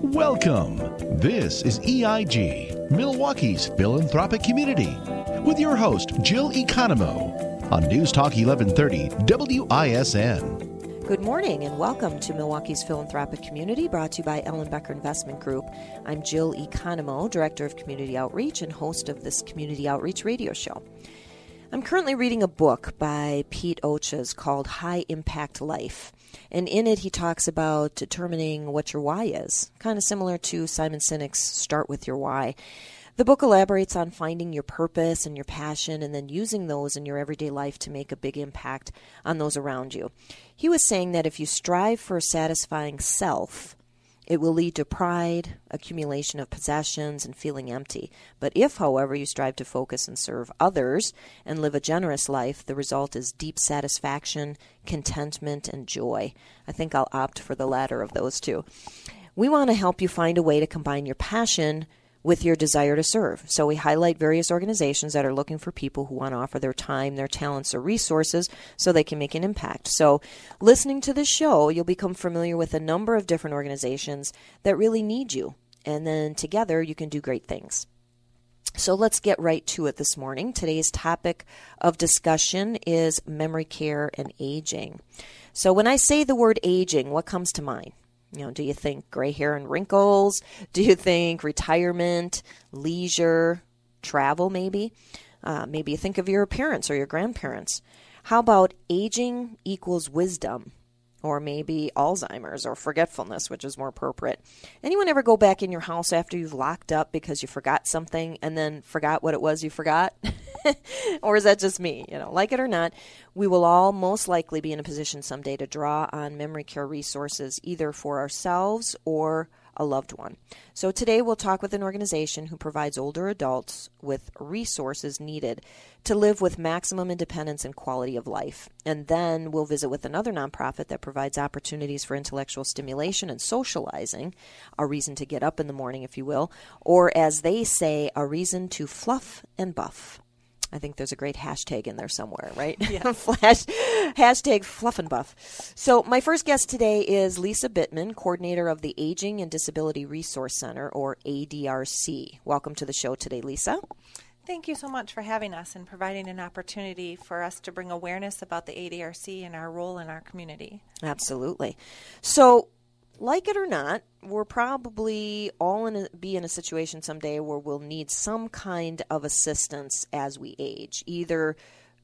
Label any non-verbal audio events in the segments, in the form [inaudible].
Welcome. This is EIG, Milwaukee's philanthropic community, with your host, Jill Economo, on News Talk 1130 WISN. Good morning and welcome to Milwaukee's philanthropic community brought to you by Ellenbecker Investment Group. I'm Jill Economo, Director of Community Outreach and host of this Community Outreach radio show. I'm currently reading a book by Pete Ochs called High Impact Life. And in it, he talks about determining what your why is, kind of similar to Simon Sinek's Start with Your Why. The book elaborates on finding your purpose and your passion and then using those in your everyday life to make a big impact on those around you. He was saying that if you strive for a satisfying self, it will lead to pride, accumulation of possessions, and feeling empty. But if, however, you strive to focus and serve others and live a generous life, the result is deep satisfaction, contentment, and joy. I think I'll opt for the latter of those two. We want to help you find a way to combine your passion with your desire to serve. So we highlight various organizations that are looking for people who want to offer their time, their talents, or resources so they can make an impact. So listening to this show, you'll become familiar with a number of different organizations that really need you. And then together you can do great things. So let's get right to it this morning. Today's topic of discussion is memory care and aging. So when I say the word aging, what comes to mind? You know, do you think gray hair and wrinkles? [laughs] Do you think retirement, leisure, travel, maybe? Uh, maybe you think of your parents or your grandparents. How about aging equals wisdom? Or maybe Alzheimer's or forgetfulness, which is more appropriate. Anyone ever go back in your house after you've locked up because you forgot something and then forgot what it was you forgot? [laughs] or is that just me? You know, like it or not, we will all most likely be in a position someday to draw on memory care resources either for ourselves or a loved one. So today we'll talk with an organization who provides older adults with resources needed to live with maximum independence and quality of life. And then we'll visit with another nonprofit that provides opportunities for intellectual stimulation and socializing, a reason to get up in the morning, if you will, or as they say, a reason to fluff and buff. I think there's a great hashtag in there somewhere, right? Yeah. [laughs] Flash hashtag fluff and buff. So my first guest today is Lisa Bittman, coordinator of the Aging and Disability Resource Center, or ADRC. Welcome to the show today, Lisa. Thank you so much for having us and providing an opportunity for us to bring awareness about the ADRC and our role in our community. Absolutely. So like it or not, we're probably all in a, be in a situation someday where we'll need some kind of assistance as we age, either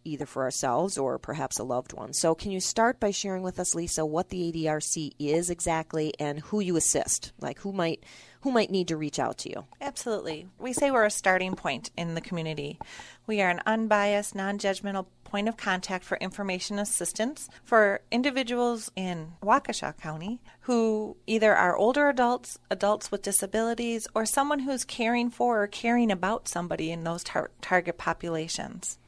either for ourselves or perhaps a loved one. So, can you start by sharing with us, Lisa, what the ADRC is exactly and who you assist? Like who might who might need to reach out to you? Absolutely. We say we're a starting point in the community. We are an unbiased, non-judgmental point of contact for information assistance for individuals in Waukesha County who either are older adults, adults with disabilities, or someone who's caring for or caring about somebody in those tar- target populations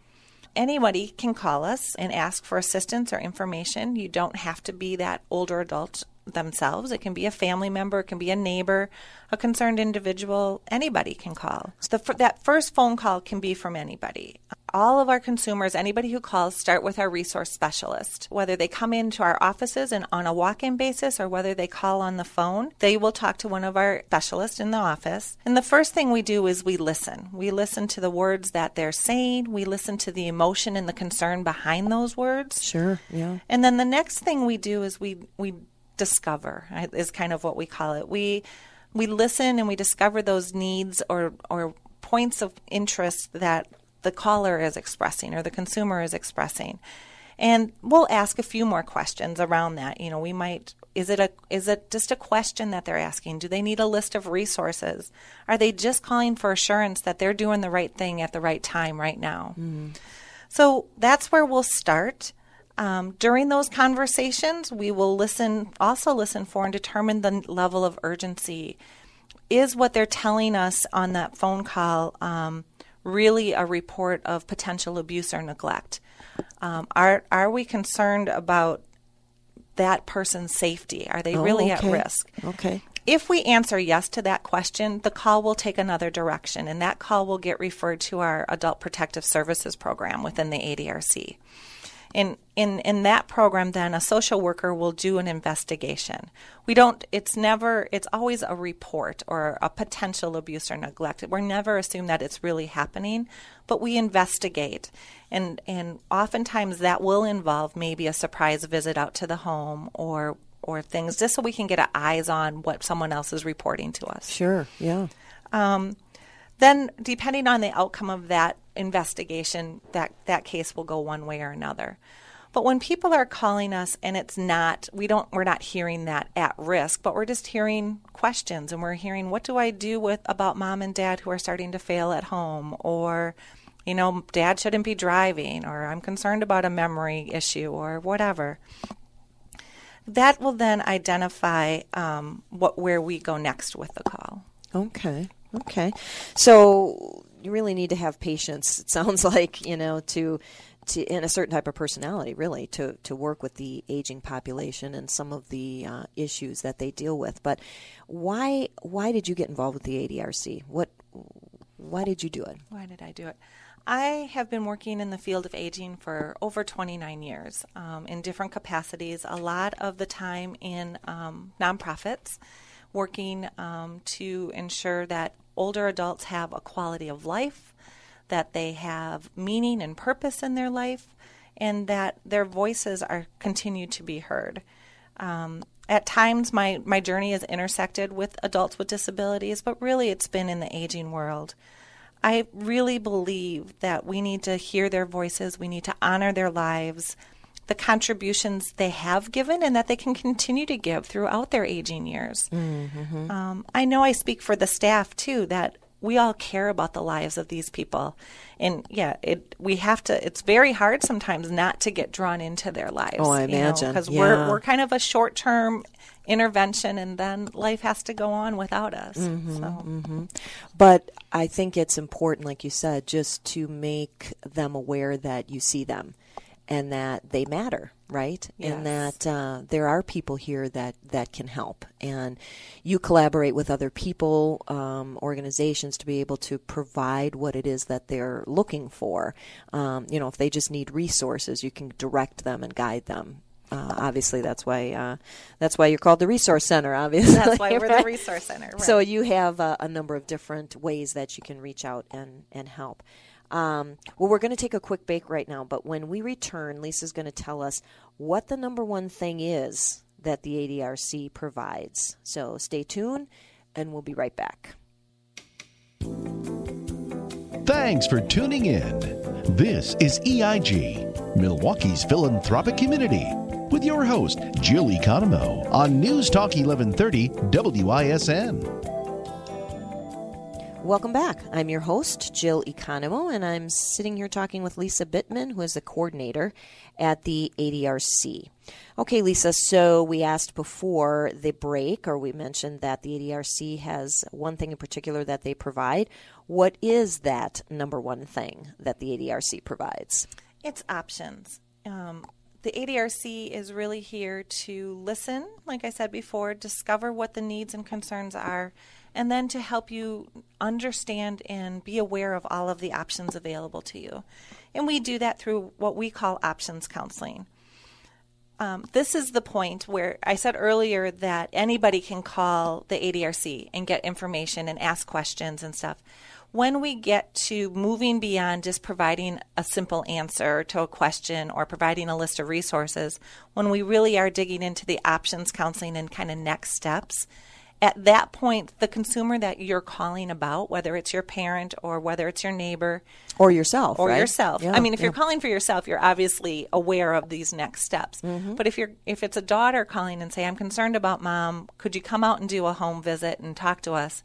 anybody can call us and ask for assistance or information. You don't have to be that older adult themselves. It can be a family member, it can be a neighbor, a concerned individual. Anybody can call. So the, that first phone call can be from anybody. All of our consumers, anybody who calls, start with our resource specialist. Whether they come into our offices and on a walk-in basis or whether they call on the phone, they will talk to one of our specialists in the office. And the first thing we do is we listen. We listen to the words that they're saying. We listen to the emotion and the concern behind those words. Sure. Yeah. And then the next thing we do is we we discover is kind of what we call it. We we listen and we discover those needs or or points of interest that the caller is expressing or the consumer is expressing. And we'll ask a few more questions around that. You know, we might is it a is it just a question that they're asking? Do they need a list of resources? Are they just calling for assurance that they're doing the right thing at the right time right now? Mm-hmm. So that's where we'll start. Um, during those conversations, we will listen, also listen for and determine the level of urgency. Is what they're telling us on that phone call um, really a report of potential abuse or neglect? Um, are are we concerned about that person's safety? Are they Oh, really okay. at risk? Okay. If we answer yes to that question, the call will take another direction, and that call will get referred to our Adult Protective Services program within the ADRC. In in in that program then a social worker will do an investigation we don't it's never it's always a report or a potential abuse or neglect we're never assume that it's really happening but we investigate and and oftentimes that will involve maybe a surprise visit out to the home or or things just so we can get eyes on what someone else is reporting to us Sure. Yeah. um, then depending on the outcome of that investigation, that, that case will go one way or another. But when people are calling us and it's not, we don't, we're not hearing that at risk, but we're just hearing questions and we're hearing, what do I do with about mom and dad who are starting to fail at home? Or, you know, dad shouldn't be driving, or I'm concerned about a memory issue, or whatever. That will then identify um, what where we go next with the call. Okay. Okay. So you really need to have patience. It sounds [laughs] like you know to to in a certain type of personality, really, to to work with the aging population and some of the uh, issues that they deal with. But why why did you get involved with the ADRC? What why did you do it? Why did I do it? I have been working in the field of aging for over 29 years um, in different capacities, a lot of the time in um, nonprofits, working um, to ensure that older adults have a quality of life, that they have meaning and purpose in their life, and that their voices are continued to be heard. Um, at times, my, my journey has intersected with adults with disabilities, but really it's been in the aging world. I really believe that we need to hear their voices, we need to honor their lives, the contributions they have given, and that they can continue to give throughout their aging years. Mm-hmm. Um, I know I speak for the staff too that we all care about the lives of these people, and yeah, it we have to. It's very hard sometimes not to get drawn into their lives. Oh, I imagine because yeah. we're we're kind of a short term intervention and then life has to go on without us. Mm-hmm, so. mm-hmm. But I think it's important, like you said, just to make them aware that you see them and that they matter, right? Yes. And that uh, there are people here that, that can help. And you collaborate with other people, um, organizations to be able to provide what it is that they're looking for. Um, you know, if they just need resources, you can direct them and guide them uh, obviously, that's why uh, that's why you're called the resource center. Obviously, that's why we're [laughs] right? the resource center. Right. So you have uh, a number of different ways that you can reach out and and help. Um, well, we're going to take a quick break right now, but when we return, Lisa's going to tell us what the number one thing is that the ADRC provides. So stay tuned, and we'll be right back. Thanks for tuning in. This is EIG, Milwaukee's philanthropic community, with your host, Jill Economo, on News Talk 1130 WISN. Welcome back. I'm your host, Jill Economo, and I'm sitting here talking with Lisa Bittman, who is the coordinator at the ADRC. Okay, Lisa, so we asked before the break, or we mentioned that the ADRC has one thing in particular that they provide. What is that number one thing that the ADRC provides? It's options. Um, the ADRC is really here to listen, like I said before, discover what the needs and concerns are, and then to help you understand and be aware of all of the options available to you. And we do that through what we call options counseling. Um, this is the point where I said earlier that anybody can call the ADRC and get information and ask questions and stuff. When we get to moving beyond just providing a simple answer to a question or providing a list of resources, when we really are digging into the options counseling and kind of next steps, at that point, the consumer that you're calling about, whether it's your parent or whether it's your neighbor or yourself, or right? yourself. Yeah, I mean, if yeah. you're calling for yourself, you're obviously aware of these next steps. Mm-hmm. But if you're if it's a daughter calling and say, "I'm concerned about mom. Could you come out and do a home visit and talk to us?"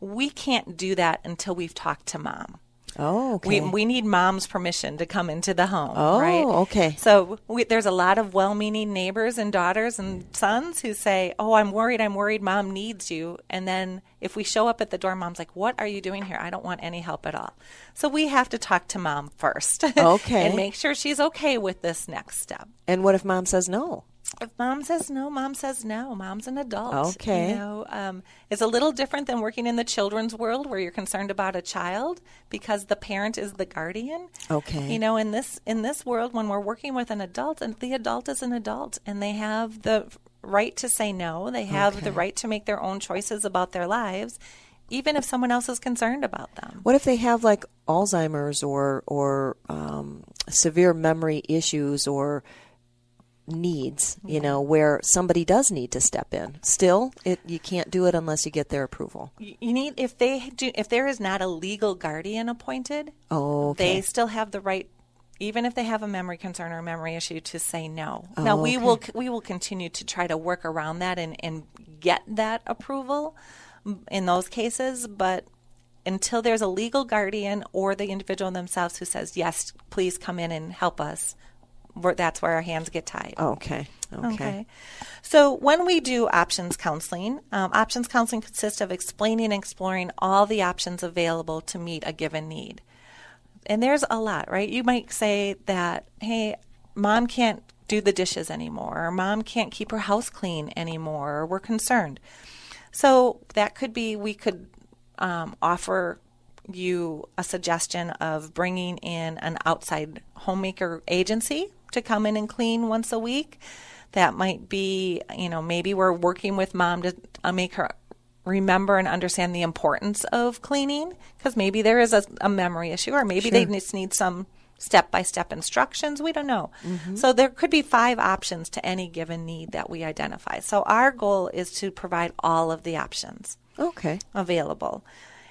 We can't do that until we've talked to mom. Oh, okay. We, we need mom's permission to come into the home. Oh, right? okay. So we, there's a lot of well-meaning neighbors and daughters and sons who say, "Oh, I'm worried. I'm worried. Mom needs you." And then if we show up at the door, mom's like, "What are you doing here? I don't want any help at all." So we have to talk to mom first. Okay. [laughs] and make sure she's okay with this next step. and what if mom says no? If mom says no, mom says no. Mom's an adult. Okay. You know, um, it's a little different than working in the children's world where you're concerned about a child because the parent is the guardian. Okay. You know, in this in this world, when we're working with an adult, and the adult is an adult, and they have the right to say no. They have the right to make their own choices about their lives, even if someone else is concerned about them. What if they have like Alzheimer's or or um, severe memory issues or needs? You know, where somebody does need to step in. Still, it you can't do it unless you get their approval. You need if they do if there is not a legal guardian appointed, Oh, okay. they still have the right even if they have a memory concern or a memory issue to say no. Oh, now we oh, okay. will we will continue to try to work around that and, and get that approval in those cases, but until there's a legal guardian or the individual themselves who says yes, please come in and help us, that's where our hands get tied. okay. Okay. So when we do options counseling, um, options counseling consists of explaining and exploring all the options available to meet a given need. And there's a lot, right? You might say that, hey, mom can't do the dishes anymore, or mom can't keep her house clean anymore, or we're concerned. So that could be we could um, offer you a suggestion of bringing in an outside homemaker agency to come in and clean once a week. That might be, you know, maybe we're working with mom to uh, make her remember and understand the importance of cleaning because maybe there is a, a memory issue or maybe they just need some step by step instructions. We don't know. So there could be five options to any given need that we identify. So our goal is to provide all of the options Okay. available.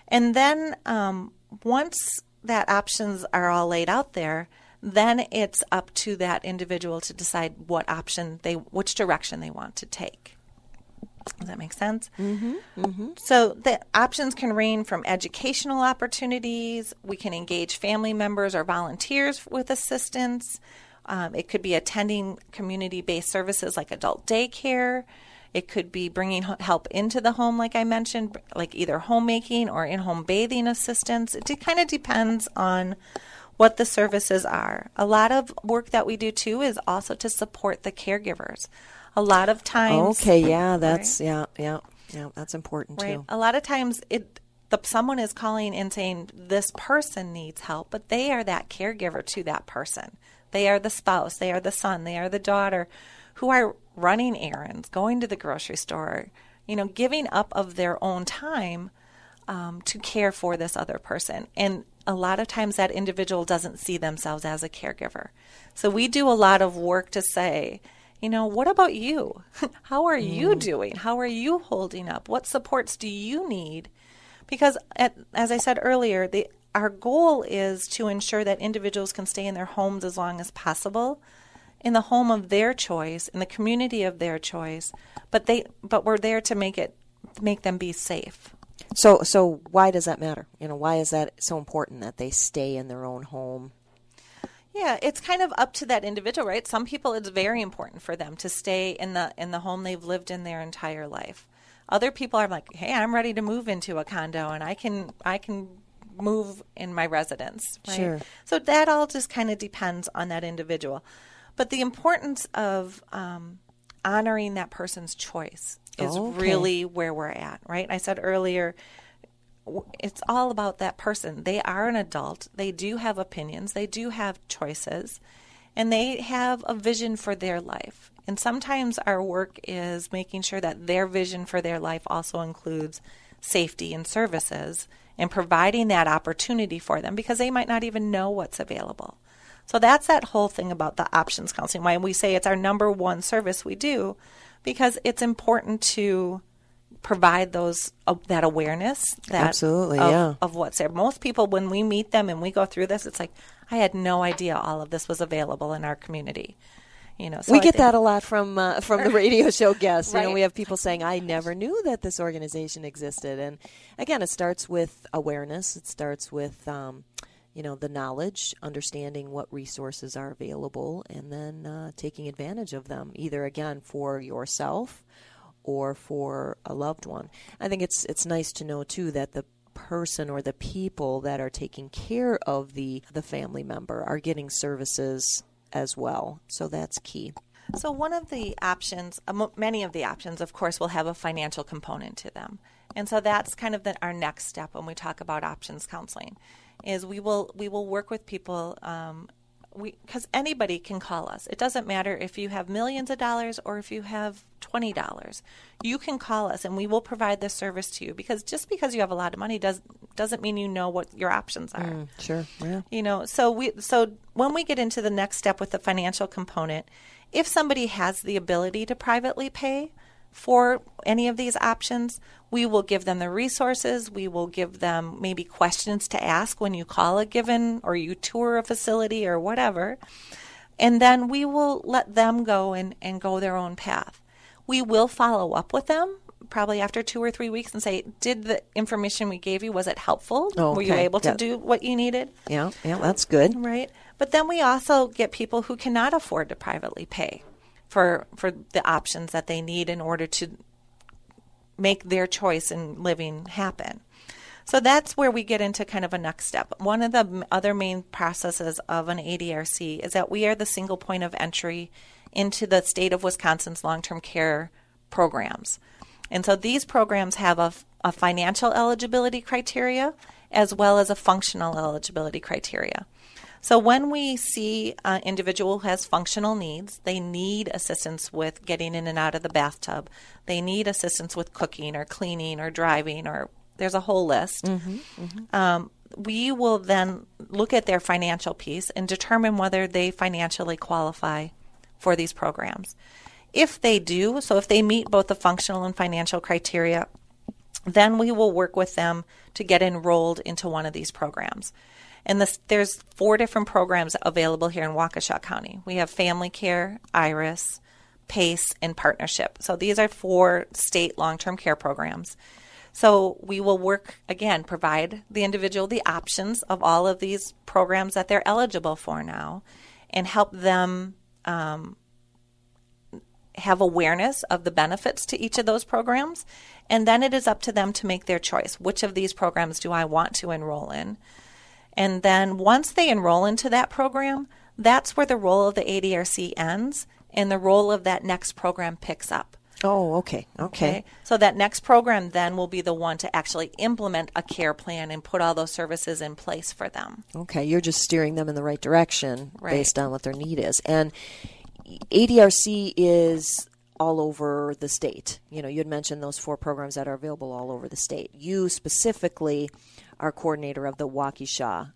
And then um, once that options are all laid out there, then it's up to that individual to decide what option they, which direction they want to take. Does that make sense? Mm-hmm. So the options can range from educational opportunities. We can engage family members or volunteers with assistance. Um, it could be attending community-based services like adult daycare. It could be bringing help into the home, like I mentioned, like either homemaking or in-home bathing assistance. It kind of depends on what the services are. A lot of work that we do too is also to support the caregivers. A lot of times, Okay. Yeah. That's yeah. Yeah. Yeah. That's important Right. too. A lot of times it the someone is calling and saying this person needs help, but they are that caregiver to that person. They are the spouse, they are the son, they are the daughter who are running errands, going to the grocery store, you know, giving up of their own time um, to care for this other person. And a lot of times that individual doesn't see themselves as a caregiver. So we do a lot of work to say, you know, what about you? [laughs] How are you mm. doing? How are you holding up? What supports do you need? Because, at, as I said earlier, the, our goal is to ensure that individuals can stay in their homes as long as possible, in the home of their choice, in the community of their choice. But they, but we're there to make it, make them be safe. So so why does that matter? You know, why is that so important that they stay in their own home? Yeah, it's kind of up to that individual, right? Some people it's very important for them to stay in the in the home they've lived in their entire life. Other people are like, "Hey, I'm ready to move into a condo and I can I can move in my residence." Right? Sure. So that all just kind of depends on that individual. But the importance of um, honoring that person's choice is Okay. really where we're at, right? I said earlier, it's all about that person. They are an adult. They do have opinions. They do have choices. And they have a vision for their life. And sometimes our work is making sure that their vision for their life also includes safety and services and providing that opportunity for them because they might not even know what's available. So that's that whole thing about the options counseling. Why we say it's our number one service we do, because it's important to provide those uh, that awareness that Absolutely, of, yeah. of what's there. Most people, when we meet them and we go through this, it's like I had no idea all of this was available in our community. You know, so we I get think- that a lot from uh, from the radio [laughs] show guests. You know, we have people saying, "I never knew that this organization existed." And again, it starts with awareness. It starts with um, you know the knowledge, understanding what resources are available, and then uh, taking advantage of them. Either again for yourself or for a loved one. I think it's it's nice to know too that the person or the people that are taking care of the the family member are getting services as well. So that's key. So, one of the options, uh, many of the options, of course, will have a financial component to them. And so that's kind of the, our next step when we talk about options counseling is we will we will work with people um, because anybody can call us. It doesn't matter if you have millions of dollars or if you have twenty dollars. You can call us, and we will provide this service to you. Because just because you have a lot of money does doesn't mean you know what your options are. Mm, sure. Yeah. You know. So we so when we get into the next step with the financial component, if somebody has the ability to privately pay for any of these options, we will give them the resources. We will give them maybe questions to ask when you call a given or you tour a facility or whatever. And then we will let them go and, and go their own path. We will follow up with them probably after two or three weeks and say, Did the information we gave you, was it helpful? Oh, okay. Were you able to do what you needed? Yeah, yeah, that's good. Right. But then we also get people who cannot afford to privately pay for for the options that they need in order to make their choice in living happen. So that's where we get into kind of a next step. One of the other main processes of an ADRC is that we are the single point of entry into the state of Wisconsin's long term care programs. And so these programs have a, a financial eligibility criteria as well as a functional eligibility criteria. So when we see an individual who has functional needs, they need assistance with getting in and out of the bathtub. They need assistance with cooking or cleaning or driving or there's a whole list. Mm-hmm, mm-hmm. Um, we will then look at their financial piece and determine whether they financially qualify for these programs. If they do, so if they meet both the functional and financial criteria, then we will work with them to get enrolled into one of these programs. And this, there's four different programs available here in Waukesha County. We have Family Care, Iris, PACE, and Partnership. So these are four state long term care programs. So we will work again, provide the individual the options of all of these programs that they're eligible for now, and help them um, have awareness of the benefits to each of those programs. And then it is up to them to make their choice. Which of these programs do I want to enroll in? And then once they enroll into that program, that's where the role of the ADRC ends and the role of that next program picks up. Oh, okay. okay. Okay. So that next program then will be the one to actually implement a care plan and put all those services in place for them. Okay. You're just steering them in the right direction right. based on what their need is. And ADRC is all over the state. You know, you had mentioned those four programs that are available all over the state. You specifically are coordinator of the Waukesha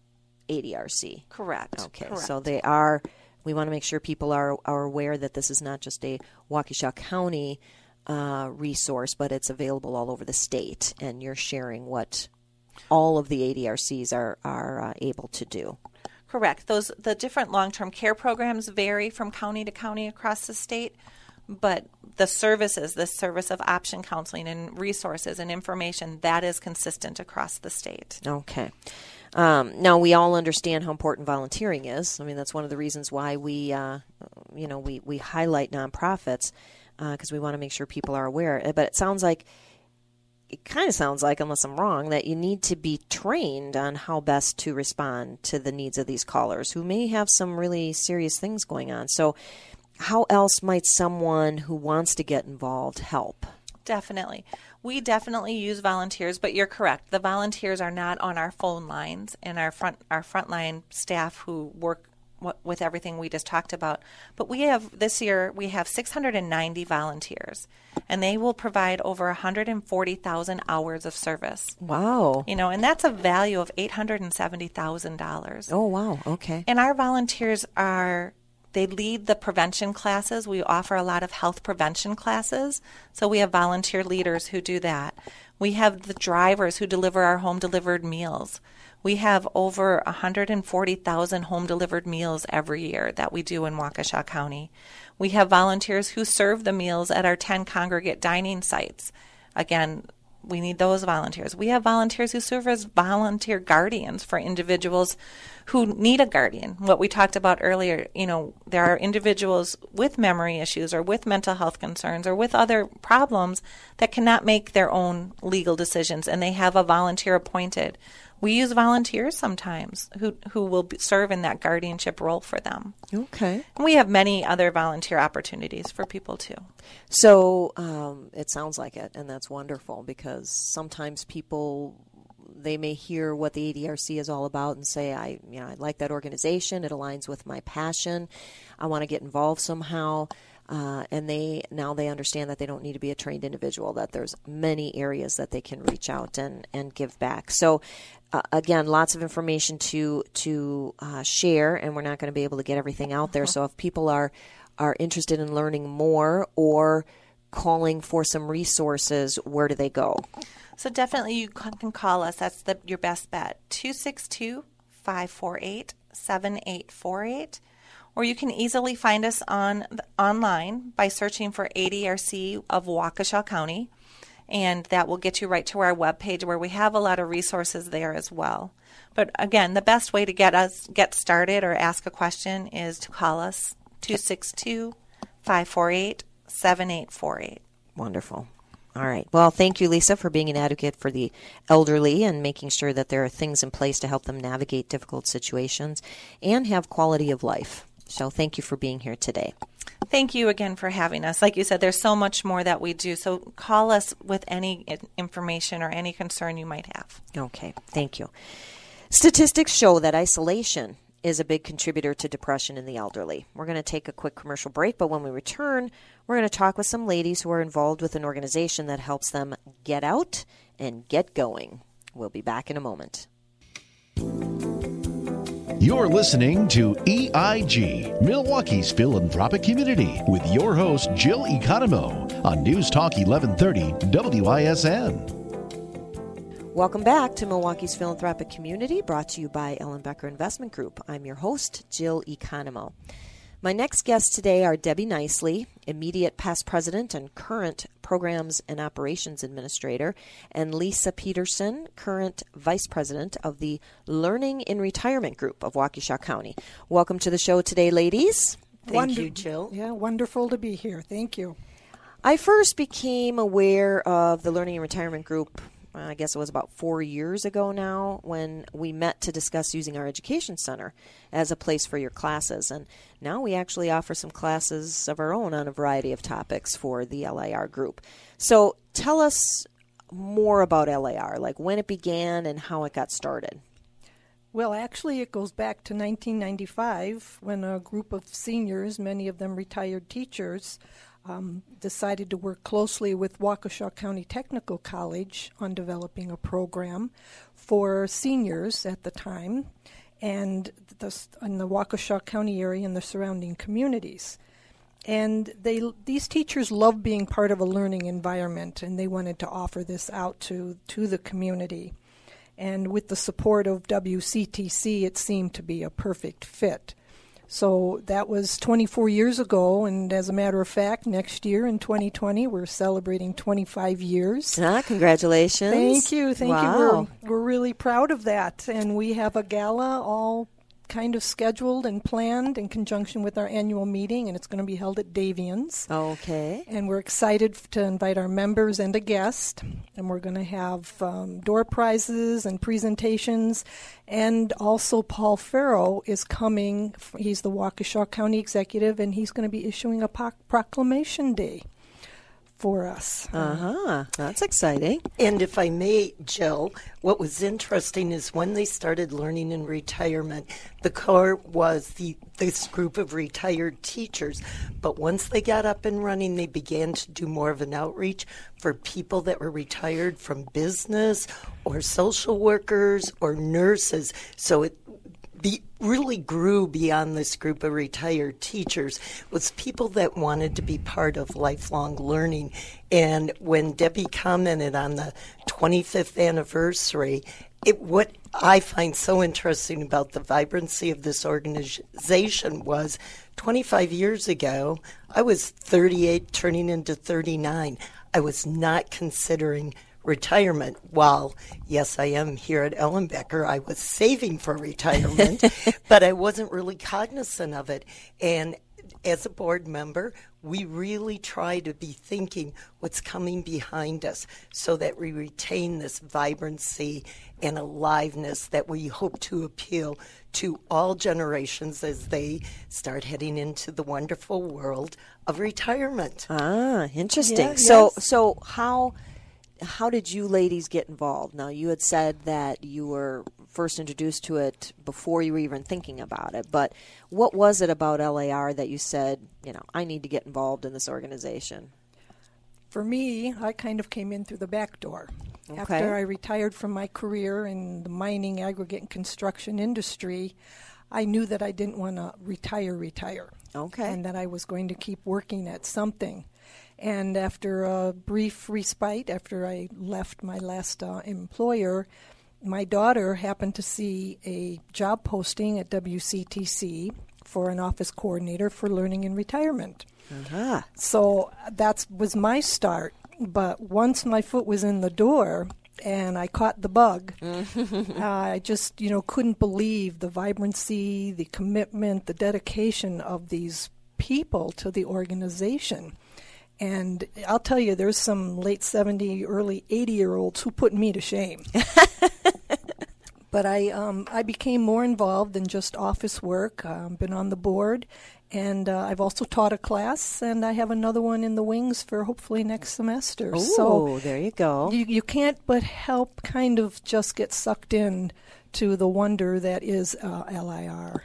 ADRC. Correct. Okay, Correct. so they are. We want to make sure people are are aware that this is not just a Waukesha County uh, resource, but it's available all over the state, and you're sharing what all of the ADRCs are are uh, able to do. Correct. Those the different long-term care programs vary from county to county across the state, but the services, the service of option counseling and resources and information, that is consistent across the state. Okay. Um, now we all understand how important volunteering is. I mean, that's one of the reasons why we, uh, you know, we we highlight nonprofits because uh, we want to make sure people are aware. But it sounds like it kind of sounds like, unless I'm wrong, that you need to be trained on how best to respond to the needs of these callers who may have some really serious things going on. So, how else might someone who wants to get involved help? Definitely. We definitely use volunteers, but you're correct. The volunteers are not on our phone lines and our front our frontline staff who work with everything we just talked about. But we have this year we have 690 volunteers, and they will provide over 140,000 hours of service. Wow! You know, and that's a value of 870 thousand dollars. Oh wow! Okay. And our volunteers are they lead the prevention classes. We offer a lot of health prevention classes. So we have volunteer leaders who do that. We have the drivers who deliver our home delivered meals. We have over 140,000 home delivered meals every year that we do in Waukesha County. We have volunteers who serve the meals at our 10 congregate dining sites. Again, we need those volunteers. We have volunteers who serve as volunteer guardians for individuals who need a guardian. What we talked about earlier, you know, there are individuals with memory issues or with mental health concerns or with other problems that cannot make their own legal decisions and they have a volunteer appointed we use volunteers sometimes who who will serve in that guardianship role for them. Okay. And we have many other volunteer opportunities for people too. So um, it sounds like it, and that's wonderful because sometimes people they may hear what the ADRC is all about and say, I you know I like that organization. It aligns with my passion. I want to get involved somehow. Uh, and they now they understand that they don't need to be a trained individual that there's many areas that they can reach out and, and give back so uh, again lots of information to to uh, share and we're not going to be able to get everything out there so if people are are interested in learning more or calling for some resources where do they go So definitely you can call us. That's the, your best bet. 262 548 7848. Or you can easily find us on online by searching for ADRC of Waukesha County. And that will get you right to our webpage where we have a lot of resources there as well. But again, the best way to get us get started or ask a question is to call us 262 548 7848. Wonderful. All right. Well, thank you, Lisa, for being an advocate for the elderly and making sure that there are things in place to help them navigate difficult situations and have quality of life. So, thank you for being here today. Thank you again for having us. Like you said, there's so much more that we do. So call us with any information or any concern you might have. Okay. Thank you. Statistics show that isolation is a big contributor to depression in the elderly. We're going to take a quick commercial break, but when we return, we're going to talk with some ladies who are involved with an organization that helps them get out and get going. We'll be back in a moment. You're listening to EIG, Milwaukee's philanthropic community, with your host, Jill Economo, on News Talk 1130 WISN. Welcome back to Milwaukee's Philanthropic Community, brought to you by Ellenbecker Investment Group. I'm your host, Jill Economo. My next guests today are Debbie Nicely, immediate past president and current programs and operations administrator, and Lisa Peterson, current vice president of the Learning in Retirement Group of Waukesha County. Welcome to the show today, ladies. Thank Wonder- you, Jill. Yeah, wonderful to be here. Thank you. I first became aware of the Learning in Retirement Group, I guess it was about four years ago now, when we met to discuss using our education center as a place for your classes. And now we actually offer some classes of our own on a variety of topics for the LIR group. So tell us more about LIR, like when it began and how it got started. Well, actually, it goes back to 1995 when a group of seniors, many of them retired teachers, um, decided to work closely with Waukesha County Technical College on developing a program for seniors at the time and the, in the Waukesha County area and the surrounding communities. And they these teachers love being part of a learning environment, and they wanted to offer this out to to the community. And with the support of WCTC, it seemed to be a perfect fit. So that was 24 years ago, and as a matter of fact, next year in 2020, we're celebrating 25 years. Ah, congratulations. Thank you, thank wow. you. We're, we're really proud of that, and we have a gala all kind of scheduled and planned in conjunction with our annual meeting, and it's going to be held at Davian's. Okay. And we're excited to invite our members and a guest. And we're going to have um, door prizes and presentations. And also, Paul Farrow is coming. He's the Waukesha County Executive, and he's going to be issuing a proclamation day for us. Uh huh. That's exciting. And if I may, Jill, what was interesting is when they started learning in retirement, the core was the this group of retired teachers. But once they got up and running, they began to do more of an outreach for people that were retired from business or social workers or nurses. So it be, really grew beyond this group of retired teachers was people that wanted to be part of lifelong learning. And when Debbie commented on the 25th anniversary, it, what I find so interesting about the vibrancy of this organization was 25 years ago, I was 38, turning into 39. I was not considering retirement. While, yes, I am here at Ellenbecker, I was saving for retirement, [laughs] but I wasn't really cognizant of it. And as a board member, we really try to be thinking what's coming behind us so that we retain this vibrancy and aliveness that we hope to appeal to all generations as they start heading into the wonderful world of retirement. Ah, interesting. Yeah, so yes. so how how did you ladies get involved? Now you had said that you were first introduced to it before you were even thinking about it, but what was it about LIR that you said, you know, I need to get involved in this organization? For me, I kind of came in through the back door. Okay. After I retired from my career in the mining, aggregate, and construction industry, I knew that I didn't want to retire, retire. Okay. And that I was going to keep working at something. And after a brief respite, after I left my last uh, employer, my daughter happened to see a job posting at WCTC for an office coordinator for learning in retirement. Ah, So that was my start. But once my foot was in the door and I caught the bug, uh, [laughs] I just, you know, couldn't believe the vibrancy, the commitment, the dedication of these people to the organization. And I'll tell you, there's some late 70, early 80 year olds who put me to shame. [laughs] but I um, I became more involved than just office work. Um, been on the board, and uh, I've also taught a class, and I have another one in the wings for hopefully next semester. oh, so there you go. you you can't but help kind of just get sucked in to the wonder that is uh, LIR.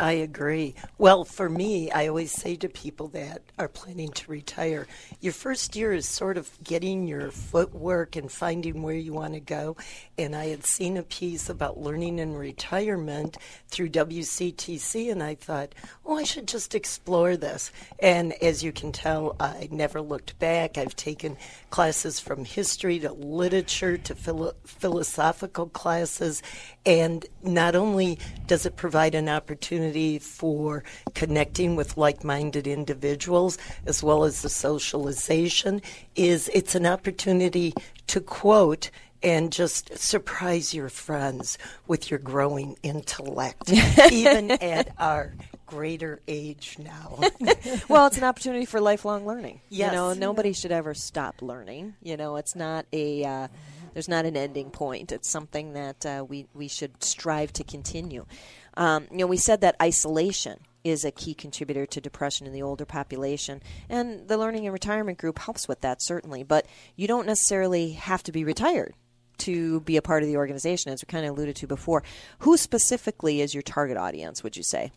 I agree. Well, for me, I always say to people that are planning to retire, your first year is sort of getting your footwork and finding where you want to go. And I had seen a piece about learning in retirement through WCTC, and I thought, oh, I should just explore this. And as you can tell, I never looked back. I've taken classes from history to literature to philo- philosophical classes. And not only does it provide an opportunity for connecting with like-minded individuals as well as the socialization is it's an opportunity to quote and just surprise your friends with your growing intellect [laughs] even at our greater age now. [laughs] well, it's an opportunity for lifelong learning. Yes. You know, nobody should ever stop learning. You know, it's not a uh, there's not an ending point. It's something that uh, we we should strive to continue. Um, you know, we said that isolation is a key contributor to depression in the older population, and the Learning in Retirement Group helps with that certainly. But you don't necessarily have to be retired to be a part of the organization, as we kind of alluded to before. Who specifically is your target audience? Would you say?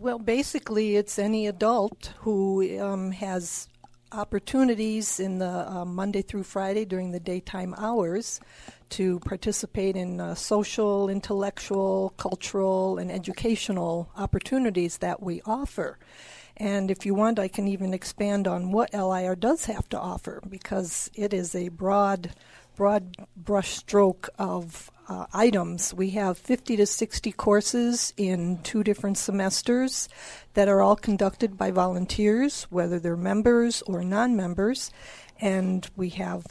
Well, basically, it's any adult who um, has opportunities in the uh, Monday through Friday during the daytime hours to participate in uh, social, intellectual, cultural, and educational opportunities that we offer. And if you want, I can even expand on what LIR does have to offer because it is a broad, broad brush stroke of uh, items. We have 50 to 60 courses in two different semesters that are all conducted by volunteers, whether they're members or non members. And we have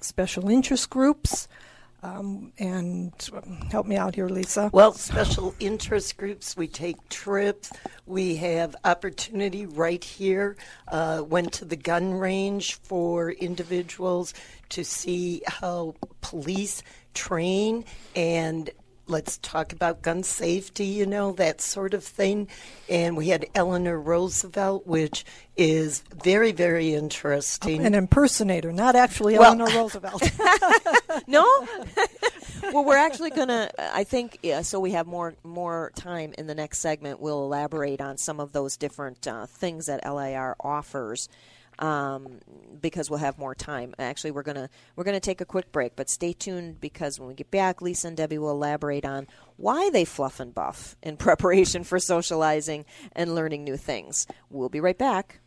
special interest groups. Um, and um, help me out here, Lisa. Well, special interest groups, we take trips, we have opportunity right here. Uh, went to the gun range for individuals to see how police train and let's talk about gun safety, you know, that sort of thing. And we had Eleanor Roosevelt, which is very, very interesting. An impersonator, not actually Well- Eleanor Roosevelt. [laughs] [laughs] [laughs] No. well, we're actually gonna. I think yeah, so. We have more more time in the next segment. We'll elaborate on some of those different uh, things that LIR offers. Um, because we'll have more time. Actually, we're gonna we're gonna take a quick break, but stay tuned because when we get back, Lisa and Debbie will elaborate on why they fluff and buff in [laughs] preparation for socializing and learning new things. We'll be right back.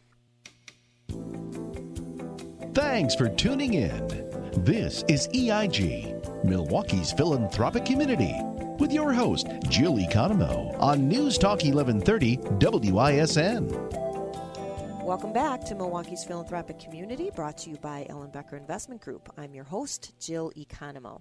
Thanks for tuning in. This is EIG, Milwaukee's philanthropic community, with your host, Jill Economo, on News Talk 1130 WISN. Welcome back to Milwaukee's Philanthropic Community, brought to you by Ellenbecker Investment Group. I'm your host, Jill Economo.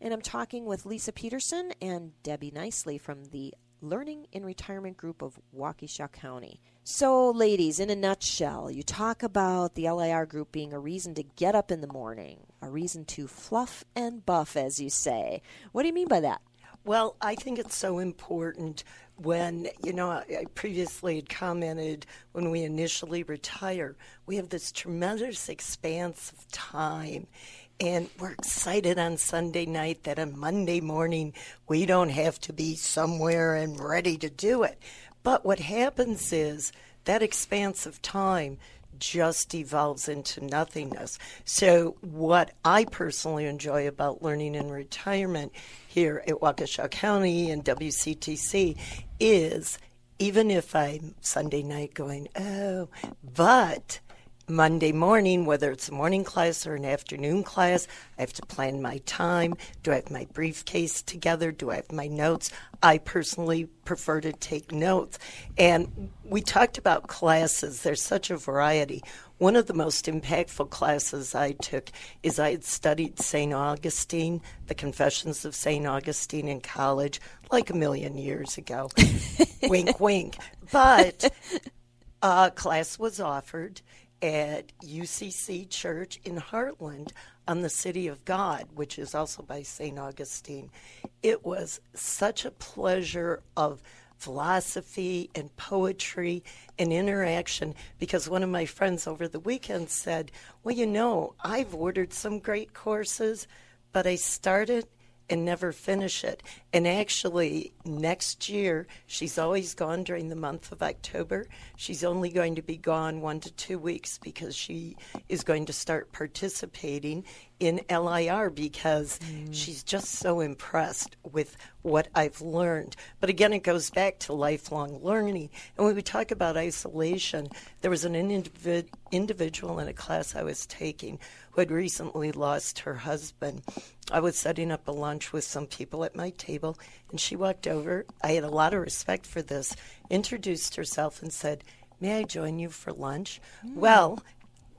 And I'm talking with Lisa Peterson and Debbie Nicely from the Learning in Retirement Group of Waukesha County. So, ladies, in a nutshell, you talk about the LIR group being a reason to get up in the morning, a reason to fluff and buff, as you say. What do you mean by that? Well, I think it's so important when, you know, I previously had commented when we initially retire, we have this tremendous expanse of time. And we're excited on Sunday night that on Monday morning we don't have to be somewhere and ready to do it. But what happens is that expanse of time just evolves into nothingness. So, what I personally enjoy about learning in retirement here at Waukesha County and WCTC is even if I'm Sunday night going, oh, but Monday morning, whether it's a morning class or an afternoon class, I have to plan my time. Do I have my briefcase together? Do I have my notes? I personally prefer to take notes. And we talked about classes, there's such a variety. One of the most impactful classes I took is I had studied St. Augustine, the Confessions of St. Augustine in college, like a million years ago. [laughs] wink, wink. But a class was offered at UCC Church in Hartland on the City of God, which is also by St. Augustine. It was such a pleasure of philosophy and poetry and interaction because one of my friends over the weekend said, Well, you know, I've ordered some great courses, but I started and never finish it. And actually, next year, she's always gone during the month of October. She's only going to be gone one to two weeks because she is going to start participating in LIR because mm. she's just so impressed with what I've learned. But again, it goes back to lifelong learning. And when we talk about isolation, there was an individ- individual in a class I was taking who had recently lost her husband. I was setting up a lunch with some people at my table, and she walked over. I had a lot of respect for this, introduced herself, and said, May I join you for lunch? Mm. Well,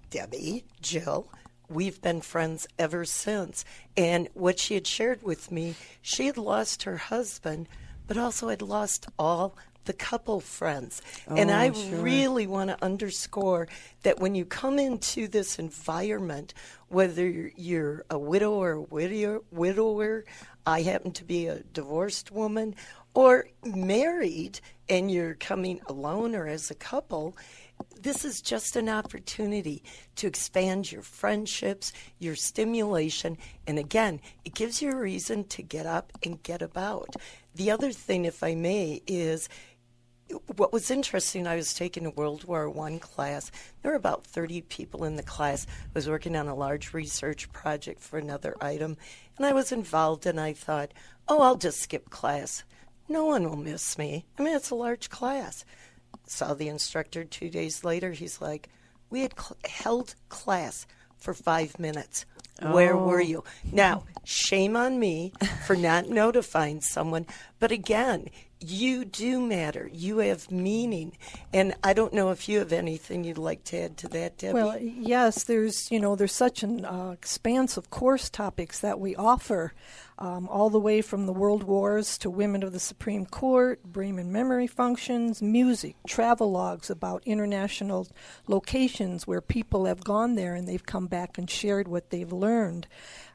Debbie, Jill, we've been friends ever since. And what she had shared with me, she had lost her husband, but also had lost all the couple friends. Oh, and I sure. really want to underscore that when you come into this environment, whether you're a widow or a widower, widower, I happen to be a divorced woman, or married and you're coming alone or as a couple, this is just an opportunity to expand your friendships, your stimulation, and again, it gives you a reason to get up and get about. The other thing, if I may, is what was interesting, I was taking a World War One class. There were about 30 people in the class. I was working on a large research project for another item, and I was involved, and I thought, oh, I'll just skip class. No one will miss me. I mean, it's a large class saw the instructor two days later. He's like, We had cl- held class for five minutes. Oh. Where were oh. you? Now, shame on me for not notifying someone. But again, you do matter. You have meaning. And I don't know if you have anything you'd like to add to that, Debbie. Well, yes, there's, you know, there's such an uh, expanse of course topics that we offer um, all the way from the World Wars to Women of the Supreme Court, and memory functions, music, travel logs about international locations where people have gone there and they've come back and shared what they've learned,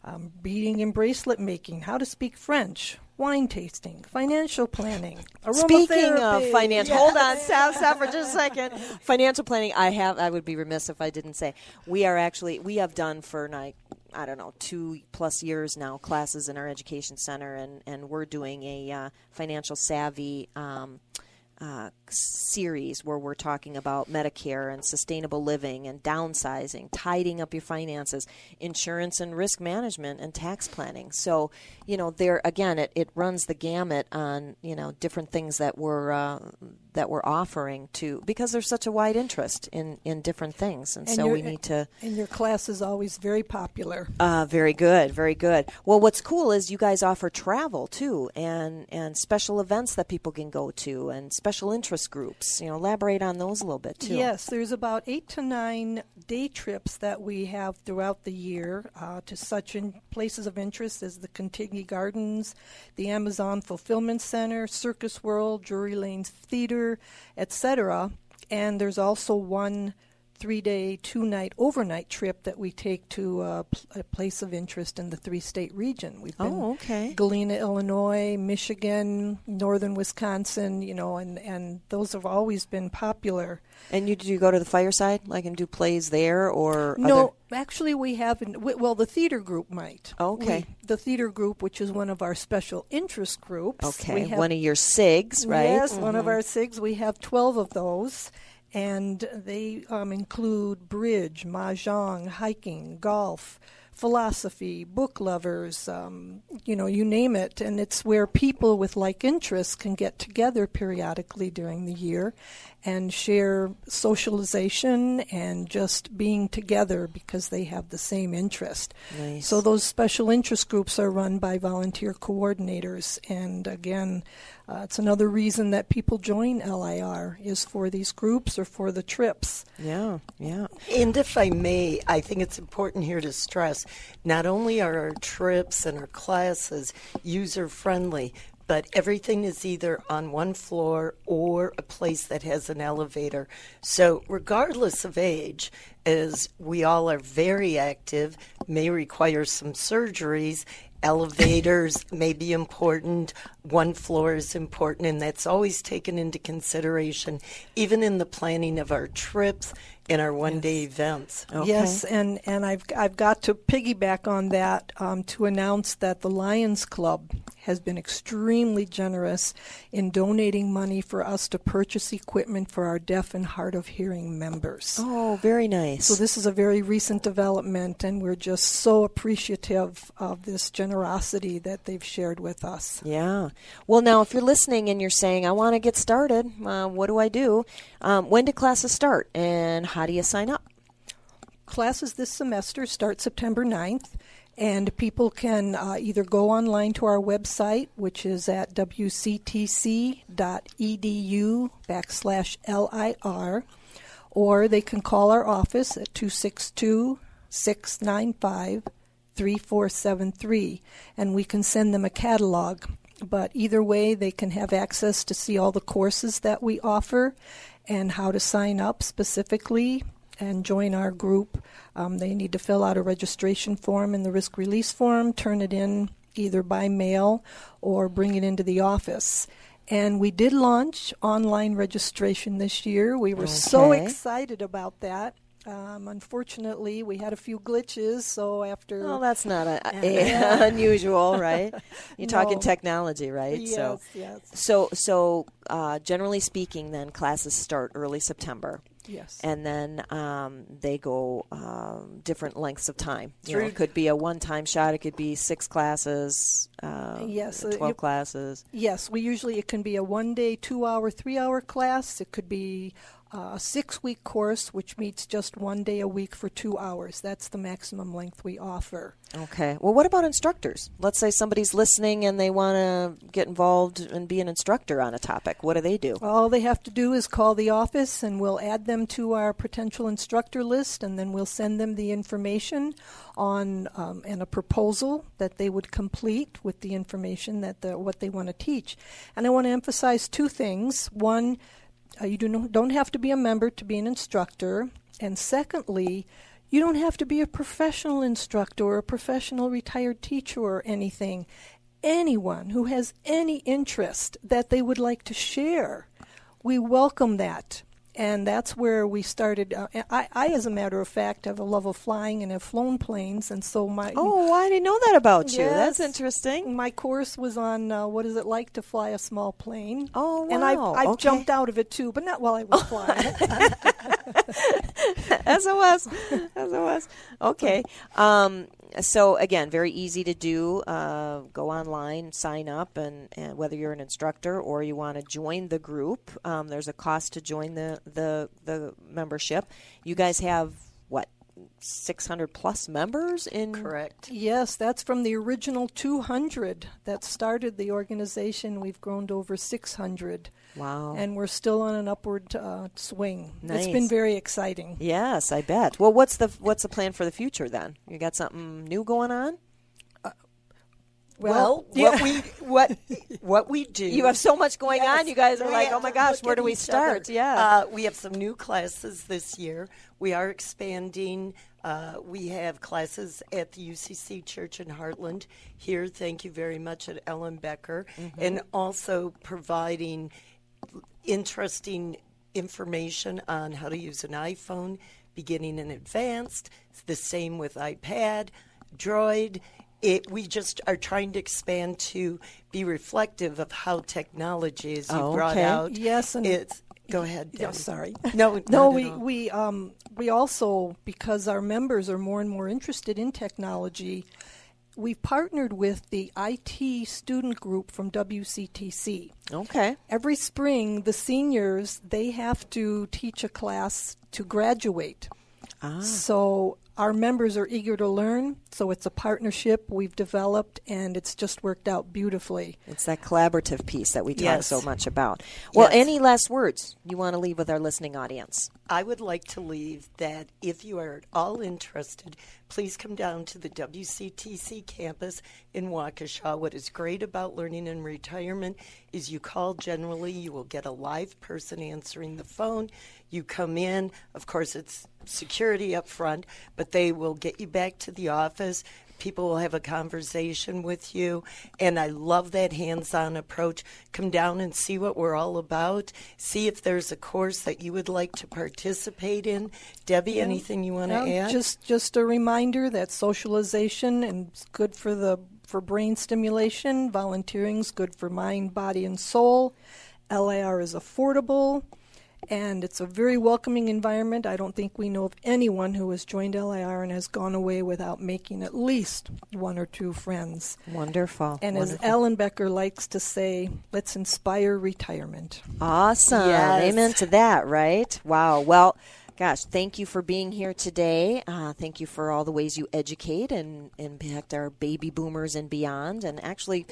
um, beading and bracelet making, how to speak French, wine tasting, financial planning. Speaking of finance, yes. hold on, stop, stop for just a second. Financial planning, I have. I would be remiss if I didn't say we are actually we have done for like I don't know, two plus years now classes in our education center, and, and we're doing a uh, financial savvy um, uh, series where we're talking about Medicare and sustainable living and downsizing, tidying up your finances, insurance and risk management, and tax planning. So, you know, there again, it, it runs the gamut on you know different things that we're uh, that we're offering to because there's such a wide interest in in different things, and, And so your- we need to. And your class is always very popular. Uh, very good, very good. Well, what's cool is you guys offer travel too, and and special events that people can go to, and special interest groups. You know, elaborate on those a little bit too. Yes, there's about eight to nine day trips that we have throughout the year uh, to such in places of interest as the Contigi Gardens, the Amazon Fulfillment Center, Circus World, Drury Lanes Theater, etc. And there's also one three-day, two-night, overnight trip that we take to a, pl- a place of interest in the three-state region. We've been Oh, okay. Galena, Illinois, Michigan, northern Wisconsin, you know, and, and those have always been popular. And you do you go to the fireside, like and do plays there, or No, other- actually, we haven't. Well, the theater group might. Okay. We- the theater group, which is one of our special interest groups. Okay, We have, one of your SIGs, right? Mm-hmm. Yes, one of our SIGs. We have 12 of those, and they um, include bridge, mahjong, hiking, golf, philosophy, book lovers, um, you know, you name it. And it's where people with like interests can get together periodically during the year and share socialization and just being together because they have the same interest. Nice. So those special interest groups are run by volunteer coordinators. And again, uh, it's another reason that people join LIR is for these groups or for the trips. Yeah, yeah. And if I may, I think it's important here to stress not only are our trips and our classes user friendly, but everything is either on one floor or a place that has an elevator. So, regardless of age, as we all are very active, may require some surgeries. Elevators may be important. One floor is important, and that's always taken into consideration, even in the planning of our trips and our one day events. Okay. Yes, and, and I've, I've got to piggyback on that um, to announce that the Lions Club has been extremely generous in donating money for us to purchase equipment for our deaf and hard of hearing members. Oh, very nice. So this is a very recent development, and we're just so appreciative of this generosity that they've shared with us. Yeah. Well, now, if you're listening and you're saying, I want to get started, uh, what do I do? Um, when do classes start and how do you sign up? Classes this semester start September 9th, and people can uh, either go online to our website, which is at wctc.edu backslash LIR, or they can call our office at 262 695 3473, and we can send them a catalog. But either way, they can have access to see all the courses that we offer and how to sign up specifically and join our group. Um, they need to fill out a registration form in the risk release form, turn it in either by mail or bring it into the office. And we did launch online registration this year. We were so excited about that. Um, unfortunately, we had a few glitches, so after Well, that's not a, a- [laughs] [laughs] unusual, right? You're talking No. technology, right? yes, So, yes, so, so uh, generally speaking, then classes start early September, yes. and then um, they go um, different lengths of time. You know, it could be a one-time shot. It could be six classes. Uh, Yes, uh, twelve you- classes. Yes, we usually it can be a one day, two hour, three hour class. It could be uh, a six week course, which meets just one day a week for two hours. That's the maximum length we offer. Okay. Well, what about instructors? Let's say somebody's listening and they want to get involved and be an instructor on a topic. What do they do? All they have to do is call the office, and we'll add them to our potential instructor list, and then we'll send them the information on um, and a proposal that they would complete with the information that the, what they want to teach. And I want to emphasize two things. One, uh, you do no, don't have to be a member to be an instructor, and secondly, you don't have to be a professional instructor or a professional retired teacher or anything. Anyone who has any interest that they would like to share, we welcome that. And that's where we started. Uh, I, I, as a matter of fact, have a love of flying and have flown planes, and so my Oh, I didn't know that about you. That's interesting. my course was on uh, what is it like to fly a small plane. Oh, wow. And I've. I've Okay. jumped out of it too, but not while I was flying. [laughs] SOS. SOS. Okay. [laughs] Um, so again, very easy to do. Uh, go online, sign up, and, and, whether you're an instructor or you want to join the group, um, there's a cost to join the, the the membership. You guys have what 600 plus members in correct. Yes that's from the original 200 that started the organization. We've grown to over 600 wow. And we're still on an upward uh, swing. Nice. it's been very exciting. Yes i bet. Well what's the what's the plan for the future then? You got something new going on well, well what we what what we do. You have so much going yes, on. You guys are like, oh my gosh, where do we start? Other. Yeah, uh, we have some new classes this year. We are expanding. Uh, we have classes at the UCC Church in Hartland here. Thank you very much at Ellenbecker, mm-hmm. and also providing interesting information on how to use an iPhone, beginning and advanced. It's the same with iPad, Droid, it, we just are trying to expand to be reflective of how technology is oh, brought out. Yes, and it's go ahead. Yeah, sorry. [laughs] No, [laughs] no. We we um we also because our members are more and more interested in technology. We've partnered with the IT student group from WCTC. Okay. Every spring, the seniors they have to teach a class to graduate. Ah. So our members are eager to learn, so it's a partnership we've developed, and it's just worked out beautifully. It's that collaborative piece that we talk yes. so much about. Well, yes. any last words you want to leave with our listening audience? I would like to leave that if you are at all interested, please come down to the WCTC campus in Waukesha. What is great about learning in retirement is you call generally, you will get a live person answering the phone. You come in, of course, it's security up front, but they will get you back to the office. People will have a conversation with you. And I love that hands on approach. Come down and see what we're all about. See if there's a course that you would like to participate in. Debbie, yeah. anything you want to yeah, add? Just just a reminder that socialization and good for the for brain stimulation. Volunteering's good for mind, body, and soul. LIR is affordable and it's a very welcoming environment. I don't think we know of anyone who has joined LIR and has gone away without making at least one or two friends. Wonderful. And Wonderful. as Ellenbecker likes to say, let's inspire retirement. Awesome. Yes. Amen to that, right? Wow. Well, Gosh, thank you for being here today. Uh, thank you for all the ways you educate and impact our baby boomers and beyond. And actually,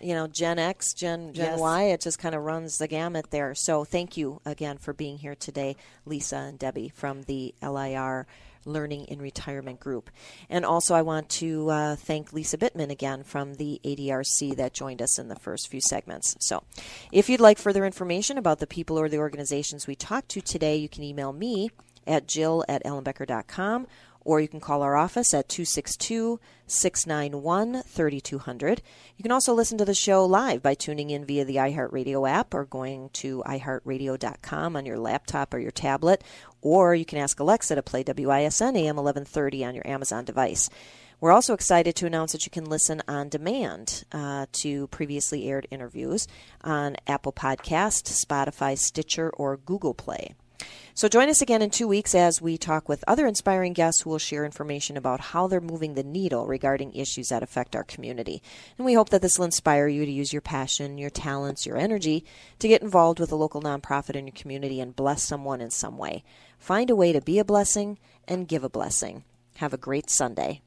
you know, Gen X, Gen Gen yes. Y, it just kind of runs the gamut there. So thank you again for being here today, Lisa and Debbie from the LIR. Learning in Retirement Group. And also, I want to uh, thank Lisa Bittman again from the ADRC that joined us in the first few segments. So, if you'd like further information about the people or the organizations we talked to today, you can email me at jill at ellenbecker.com or you can call our office at 262 691 3200. You can also listen to the show live by tuning in via the iHeartRadio app or going to iHeartRadio.com on your laptop or your tablet, or you can ask Alexa to play WISN AM 1130 on your Amazon device. We're also excited to announce that you can listen on demand uh, to previously aired interviews on Apple Podcast, Spotify, Stitcher, or Google Play. So join us again in two weeks as we talk with other inspiring guests who will share information about how they're moving the needle regarding issues that affect our community. And we hope that this will inspire you to use your passion, your talents, your energy to get involved with a local nonprofit in your community and bless someone in some way. Find a way to be a blessing and give a blessing. Have a great Sunday.